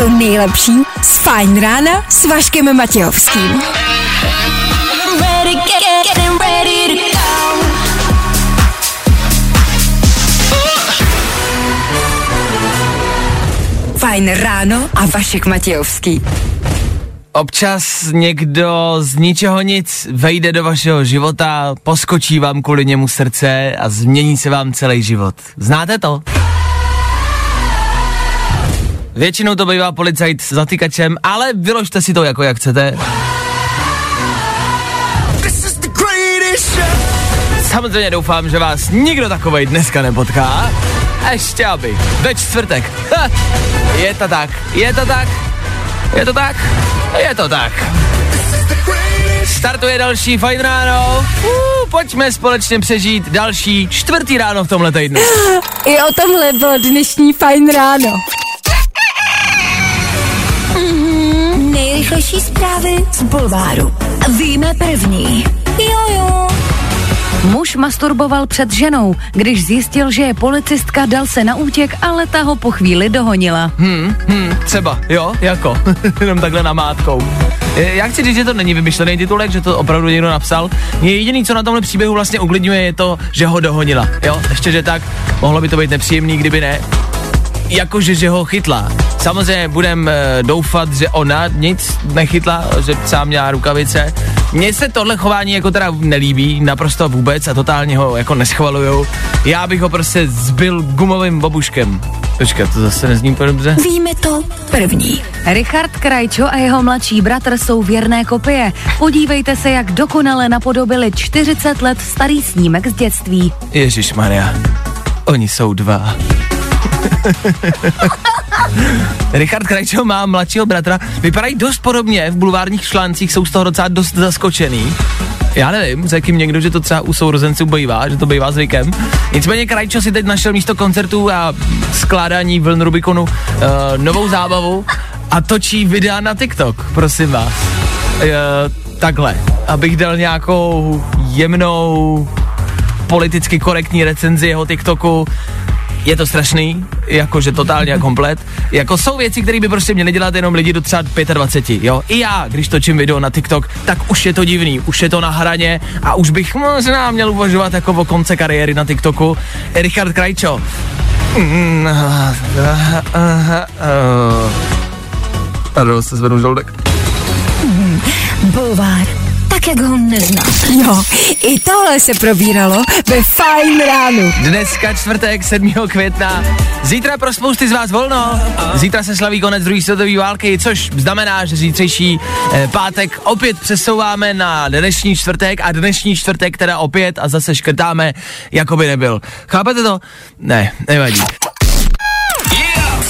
to nejlepší z Fajn rána s Vaškem Matějovským. Ready, get, get, getting ready to go. Fajn ráno a Vašek Matějovský. Občas někdo z ničeho nic vejde do vašeho života, poskočí vám kvůli němu srdce a změní se vám celý život. Znáte to? Většinou to bývá policajt s zatýkačem, ale vyložte si to jako jak chcete. Samozřejmě doufám, že vás nikdo takovej dneska nepotká. Ještě aby. Ve čtvrtek. Ha, je to tak, je to tak, je to tak, je to tak. Startuje další fajn ráno. Uh, pojďme společně přežít další čtvrtý ráno v tomhle týdnu. I o tomhle bylo dnešní Fajn ráno. Nejrychlejší zprávy z Bulváru. Víme první. Jojo. Muž masturboval před ženou. Když zjistil, že je policistka, dal se na útěk, ale ta ho po chvíli dohonila. Hmm, hmm, třeba, jo, jako, jenom takhle namátkou. Já chci říct, že to není vymyšlený titulek, že to opravdu někdo napsal. Mě jediný, co na tomhle příběhu vlastně uklidňuje, je to, že ho dohonila. Jo, ještě, že tak, mohlo by to být nepříjemný, kdyby ne. Jakože, že ho chytla. Samozřejmě budem e, doufat, že ona nic nechytla, že sám měla rukavice. Mně se tohle chování jako teda nelíbí, naprosto vůbec a totálně ho jako neschvaluju. Já bych ho prostě zbyl gumovým babuškem. Počkat, to zase nezní úplně dobře. Víme to první. Richard Krajčo a jeho mladší bratr jsou věrné kopie. Podívejte se, jak dokonale napodobili 40 let starý snímek z dětství. Ježíš Maria, oni jsou dva. Richard Krajčo má mladšího bratra, vypadají dost podobně, v bulvárních článcích jsou z toho docela dost zaskočený. Já nevím, řekl jim někdo, že to třeba u sourozenců bývá, že to bývá zvykem. Nicméně Krajčo si teď našel místo koncertů a skládání vln Rubikonu uh, novou zábavu a točí videa na TikTok, prosím vás. Uh, takhle, abych dal nějakou jemnou politicky korektní recenzi jeho TikToku. Je to strašný, jakože totálně a komplet. Jako jsou věci, které by prostě měli dělat jenom lidi do třeba 25, jo. I já, když točím video na TikTok, tak už je to divný, už je to na hraně a už bych možná měl uvažovat jako o konce kariéry na TikToku. Richard Krajčo. Mm. Pardon, se zvednu žaludek. Bulvár. Tak, jak ho neznáš. Jo, i tohle se probíralo ve Fajn ránu. Dneska čtvrtek 7. května. Zítra pro spousty z vás volno. Zítra se slaví konec druhé světové války, což znamená, že zítřejší eh, pátek opět přesouváme na dnešní čtvrtek a dnešní čtvrtek teda opět a zase škrtáme, jako by nebyl. Chápete to? Ne, nevadí.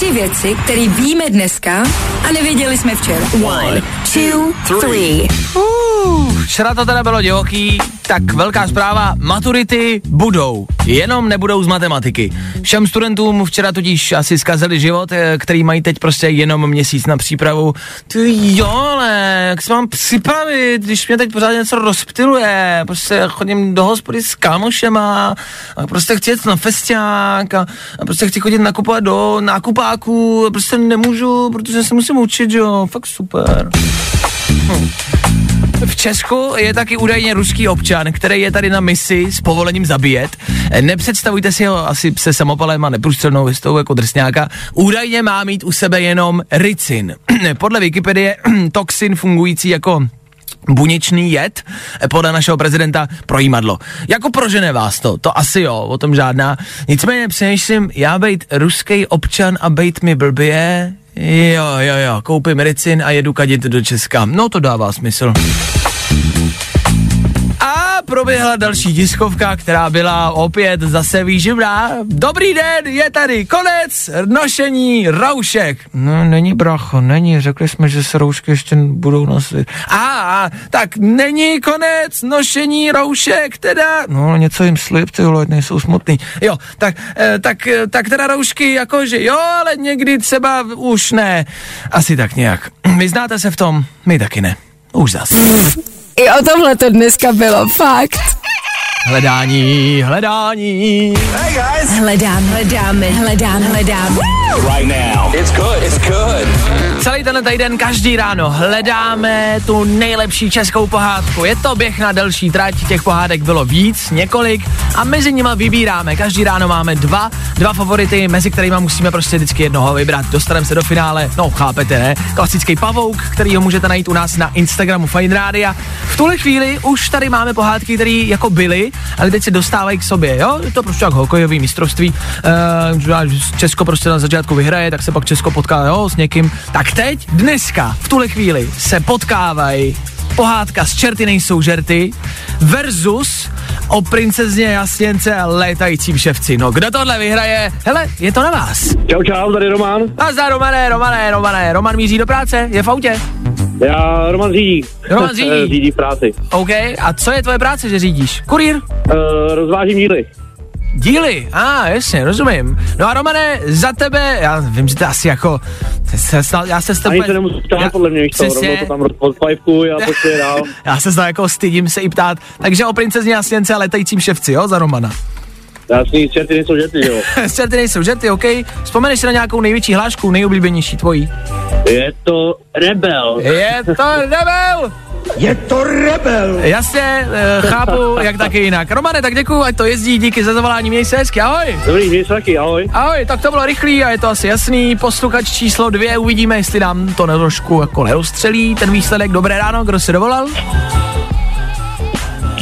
Tři věci, které víme dneska a nevěděli jsme včera. One, two, three. Uh, včera to teda bylo divoký, tak velká zpráva, maturity budou, jenom nebudou z matematiky. Všem studentům včera totiž asi zkazili život, eh, který mají teď prostě jenom měsíc na přípravu. Ty jo, ale jak se mám připravit, když mě teď pořád něco rozptiluje, prostě chodím do hospody s kámošema a prostě chci jet na festiák a, a prostě chci chodit nakupovat do nákupáků, a prostě nemůžu, protože se musím učit, jo, fakt super. V Česku je taky údajně ruský občan, který je tady na misi s povolením zabíjet. Nepředstavujte si ho asi se samopalem a neprůstřelnou histou jako drsňáka. Údajně má mít u sebe jenom ricin. Podle Wikipedie toxin fungující jako buněčný jed podle našeho prezidenta pro jímadlo. Jako prožene vás to, to asi jo, o tom žádná. Nicméně přemýšlím, já být ruský občan a být mi blbě, jo, jo, jo, koupím ricin a jedu kadit do Česka. No to dává smysl. A proběhla další tiskovka, která byla opět zase výživná. Dobrý den, je tady konec nošení roušek. No, není bracho, není, řekli jsme, že se roušky ještě budou nosit. A, a tak není konec nošení roušek, teda, no něco jim slib, ty vole, nejsou smutný. Jo, tak, eh, tak, eh, tak teda roušky, jakože jo, ale někdy třeba už ne. Asi tak nějak. Vy znáte se v tom? My taky ne. Už zas. I o tomhle to dneska bylo, fakt. Hledání, hledání. Hledám, hledáme, hledám, hledám. Celý tenhle týden každý ráno hledáme tu nejlepší českou pohádku. Je to běh na delší trať, těch pohádek bylo víc, několik a mezi nimi vybíráme. Každý ráno máme dva, dva favority, mezi kterými musíme prostě vždycky jednoho vybrat. Dostaneme se do finále, no chápete, ne? Klasický pavouk, který ho můžete najít u nás na Instagramu Fine Radio. V tuhle chvíli už tady máme pohádky, které jako byly, ale teď se dostávají k sobě, jo? Je to prostě jak hokejový mistrovství. Uh, Česko prostě na začátku vyhraje, tak se pak Česko potká, jo, s někým. Tak teď, dneska, v tuhle chvíli se potkávají pohádka s čerty nejsou žerty versus o princezně Jasněnce a létajícím ševci. No, kdo tohle vyhraje? Hele, je to na vás. Čau, čau, tady Roman. A za Romané, Romané, Romané. Roman míří do práce, je v autě. Já Roman řídí. Roman řídí. Řídí práci. OK, a co je tvoje práce, že řídíš? Kurýr? Uh, rozvážím díly. Díly, a ah, jasně, rozumím. No a Romane, za tebe, já vím, že to asi jako, se, se, já se s Ani tebe, se nemusíš ptát, podle mě, víš to, rovnou to tam odpajpkuj a pojďte dál. já se z toho jako stydím se i ptát, takže o princezně Jasněnce a letajícím ševci, jo, za Romana. Jasný, čerty nejsou žerty, jo. Čerty nejsou žerty, OK. Vzpomeneš si na nějakou největší hlášku, nejoblíbenější tvojí? Je to rebel. Je to rebel! Je to rebel. Jasně, e, chápu, jak taky jinak. Romane, tak děkuju, ať to jezdí, díky za zavolání, měj se hezky, ahoj. Dobrý, měj se taky, ahoj. Ahoj, tak to bylo rychlý a je to asi jasný. Posluchač číslo dvě, uvidíme, jestli nám to na trošku jako nerozstřelí, ten výsledek. Dobré ráno, kdo se dovolal?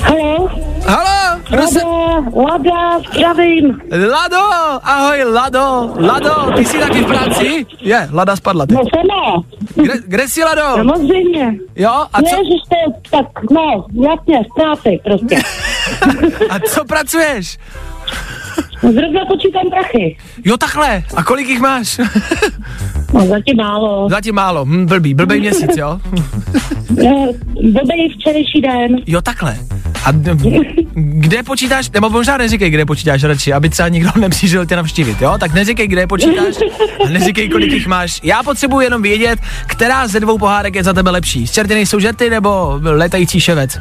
Halo, Halo, kdo se... Lada, Lada, zdravím. Lado, ahoj, Lado, Lado, ty jsi taky v práci? Je, Lada spadla teď. No Kde, kde jsi, Lado? samozřejmě. Jo, a co, Ježiš, to je tak, no, jasně, v práci prostě. a co pracuješ? Zrovna počítám prachy. Jo, takhle, a kolik jich máš? No, zatím málo. Zatím málo, hm, blbý, blbý měsíc, jo? Eh, Blbej včerejší den. Jo, takhle. A kde počítáš, nebo možná neříkej, kde počítáš radši, aby třeba nikdo nepřišel tě navštívit, jo? Tak neříkej, kde počítáš a neříkej, kolik jich máš. Já potřebuji jenom vědět, která ze dvou pohádek je za tebe lepší. Z čerty nejsou žerty nebo letající ševec?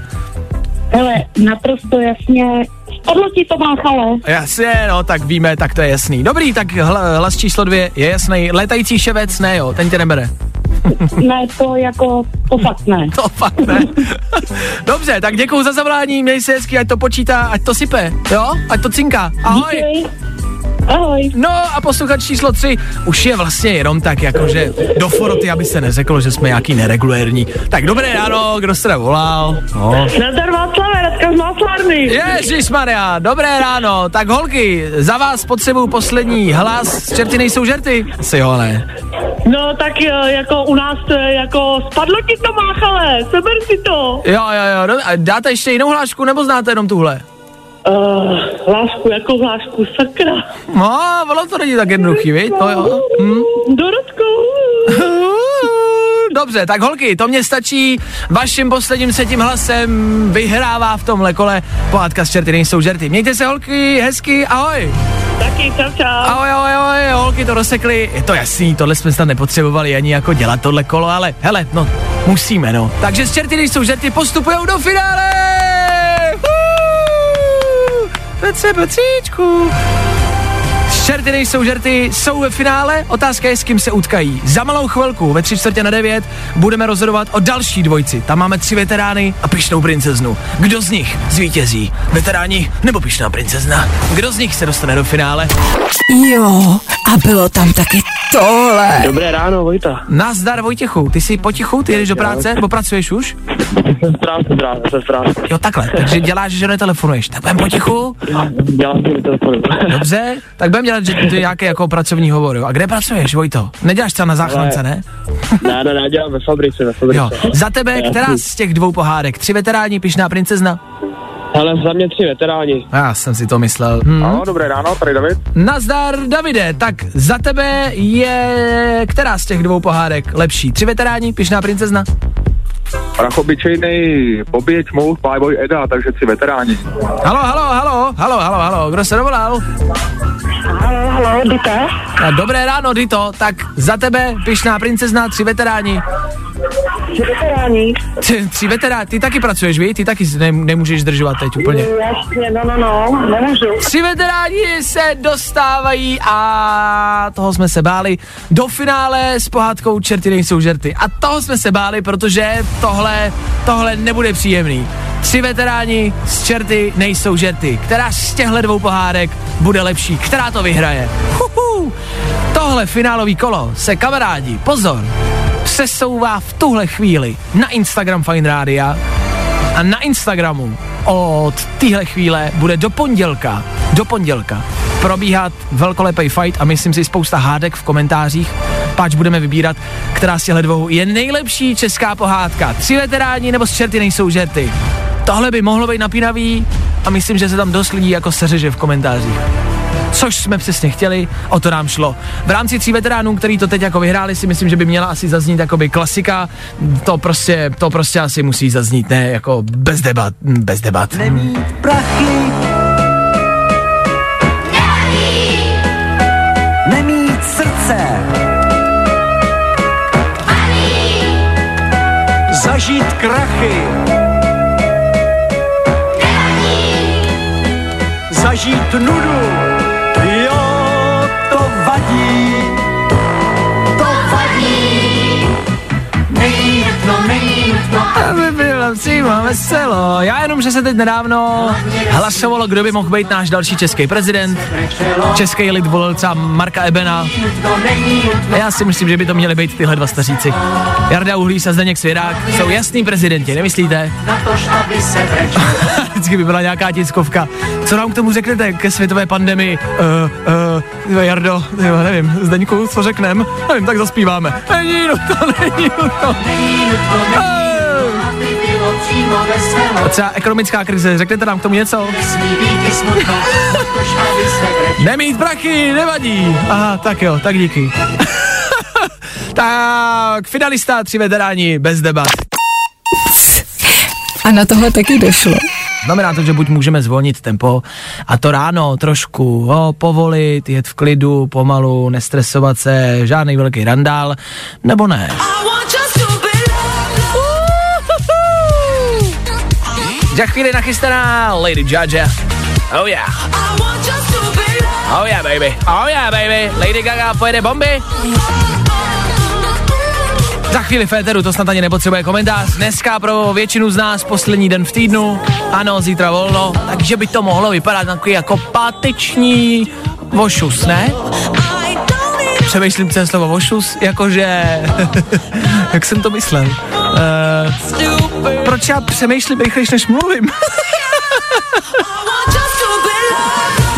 Hele, naprosto jasně, spadlo ti to máchale. Jasně, no, tak víme, tak to je jasný. Dobrý, tak hla, hlas číslo dvě je jasný. Letající ševec, ne jo, ten tě nebere. Ne, to jako, to fakt ne. To fakt ne. Dobře, tak děkuji za zavolání, měj se hezky, ať to počítá, ať to sype, jo? Ať to cinká. Ahoj. Díky. Ahoj. No a posluchač číslo 3 už je vlastně jenom tak jakože do foroty, aby se neřeklo, že jsme nějaký neregulérní. Tak dobré ráno, kdo se volal? No. Nazdar Václave, Radka z Máslárny. Ježíš Maria, dobré ráno. Tak holky, za vás potřebuju poslední hlas. Čerty nejsou žerty? Asi jo, ne. No tak eh, jako u nás to je jako, spadlo ti to máchale, seber si to. Jo, jo, jo. Dáte ještě jinou hlášku, nebo znáte jenom tuhle? Uh, hlášku, jako hlášku, sakra. No, bylo to není tak jednoduchý, viď? To jo. Hm. Dorotko. Dobře, tak holky, to mě stačí. Vaším posledním setím hlasem vyhrává v tomhle kole pohádka s čerty nejsou žerty. Mějte se holky, hezky, ahoj. Taky, čau, čau. Ahoj, ahoj, ahoj, holky to rozsekly. Je to jasný, tohle jsme snad nepotřebovali ani jako dělat tohle kolo, ale hele, no, musíme, no. Takže s čerty nejsou žerty, postupujou do finále. Huu! Petře, Petříčku. Čerty nejsou žerty, jsou ve finále, otázka je, s kým se utkají. Za malou chvilku, ve tři čtvrtě na devět, budeme rozhodovat o další dvojci. Tam máme tři veterány a pišnou princeznu. Kdo z nich zvítězí? Veteráni nebo pišná princezna? Kdo z nich se dostane do finále? Jo, a bylo tam taky tohle. Dobré ráno, Vojta. Nazdar Vojtěchu, ty jsi potichu, ty jedeš do práce, nebo pracuješ už? Jsem v práci, právě, jsem v práci. Jo, takhle, takže děláš, že netelefonuješ. Tak budem potichu, Dělám si telefonu. dobře, tak budem dělat, že ty nějaký jako pracovní hovor. jo. A kde pracuješ, Vojto? Neděláš třeba na záchrance, ne? Ne, ne, ne, dělám ve fabrice, ve fabrice. Jo, za tebe, která z těch dvou pohádek? Tři veteráni, pišná princezna? Ale za mě tři veteráni. Já jsem si to myslel. Hm. No, dobré ráno, tady David. Nazdar, Davide, tak za tebe je která z těch dvou pohádek lepší? Tři veteráni, pišná princezna? Prach obyčejný Bobby, Čmout, Playboy, Eda, takže tři veteráni. Halo, halo, halo, halo, halo, halo, kdo se dovolal? Halo, halo, Dita. A dobré ráno, Dito, tak za tebe, pišná princezna, tři veteráni. tři veteráni. Tři, tři veterá, ty taky pracuješ, vy? Ty taky ne, nemůžeš zdržovat teď úplně. Jasně, no, no, no, nemůžu. Tři veteráni se dostávají a toho jsme se báli do finále s pohádkou Čerty nejsou žerty. A toho jsme se báli, protože tohle, tohle nebude příjemný. Tři veteráni z Čerty nejsou žerty. Která z těchto dvou pohádek bude lepší? Která to vyhraje? Huhu. Tohle finálový kolo se kamarádi, pozor, přesouvá v tuhle chvíli na Instagram Fine Rádia a na Instagramu od téhle chvíle bude do pondělka, do pondělka probíhat velkolepý fight a myslím si spousta hádek v komentářích, páč budeme vybírat, která z těchto dvou je nejlepší česká pohádka. Tři veteráni nebo z čerty nejsou žerty. Tohle by mohlo být napínavý a myslím, že se tam dost lidí jako seřeže v komentářích což jsme přesně chtěli, o to nám šlo. V rámci tří veteránů, který to teď jako vyhráli, si myslím, že by měla asi zaznít jakoby klasika. To prostě, to prostě asi musí zaznít, ne jako bez debat, bez debat. Nemít prachy. Nemít srdce. Zažít krachy. Zažít nudu. Jo, to vadí. To vadí. Není nutno, není nutno. Aby bylo přímo veselo. Já jenom, že se teď nedávno hlasovalo, kdo by mohl být náš další český prezident. Český lid volil třeba Marka Ebena. Já si myslím, že by to měli být tyhle dva staříci. Jarda Uhlíš a Zdeněk Svěrák jsou jasný prezidenti, nemyslíte? Vždycky by byla nějaká tiskovka. Co nám k tomu řeknete ke světové pandemii? Uh, uh, Jardo, jo, nevím, Zdeňku, co řeknem? Nevím, tak zaspíváme. Není nutno, není nutno. A třeba ekonomická krize, řeknete nám k tomu něco? Nemít prachy, nevadí. Aha, tak jo, tak díky. Tak, finalista, tři veteráni, bez debat. A na tohle taky došlo. Znamená to, že buď můžeme zvolnit tempo a to ráno trošku ho, povolit, jet v klidu, pomalu, nestresovat se, žádný velký randál, nebo ne. Za chvíli nachystaná Lady Jaja. Oh yeah. Oh yeah, baby. Oh yeah, baby. Lady Gaga pojede bomby. Za chvíli Féteru, to snad ani nepotřebuje komentář. Dneska pro většinu z nás poslední den v týdnu. Ano, zítra volno, takže by to mohlo vypadat jako páteční vošus, ne? Přemýšlím přes slovo vošus, jakože... jak jsem to myslel? Uh, proč já přemýšlím rychlejš, než mluvím?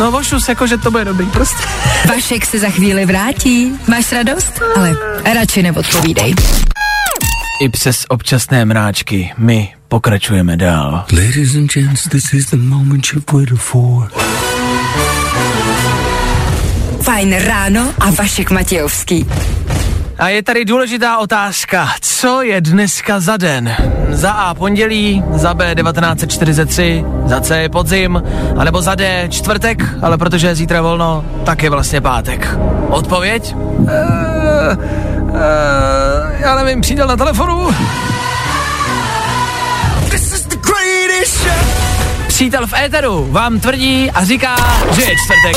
no vošus, jakože to bude dobrý, prostě. Vašek se za chvíli vrátí. Máš radost? Ale radši neodpovídej. I přes občasné mráčky my pokračujeme dál. Ladies and gents, this is the moment you've waited for. Fajn ráno a Vašek Matějovský. A je tady důležitá otázka. Co je dneska za den? Za A pondělí, za B 1943, za C je podzim, anebo za D čtvrtek, ale protože je zítra volno, tak je vlastně pátek. Odpověď? Uh, uh, já nevím, příděl na telefonu. Přítel v éteru vám tvrdí a říká, že je čtvrtek.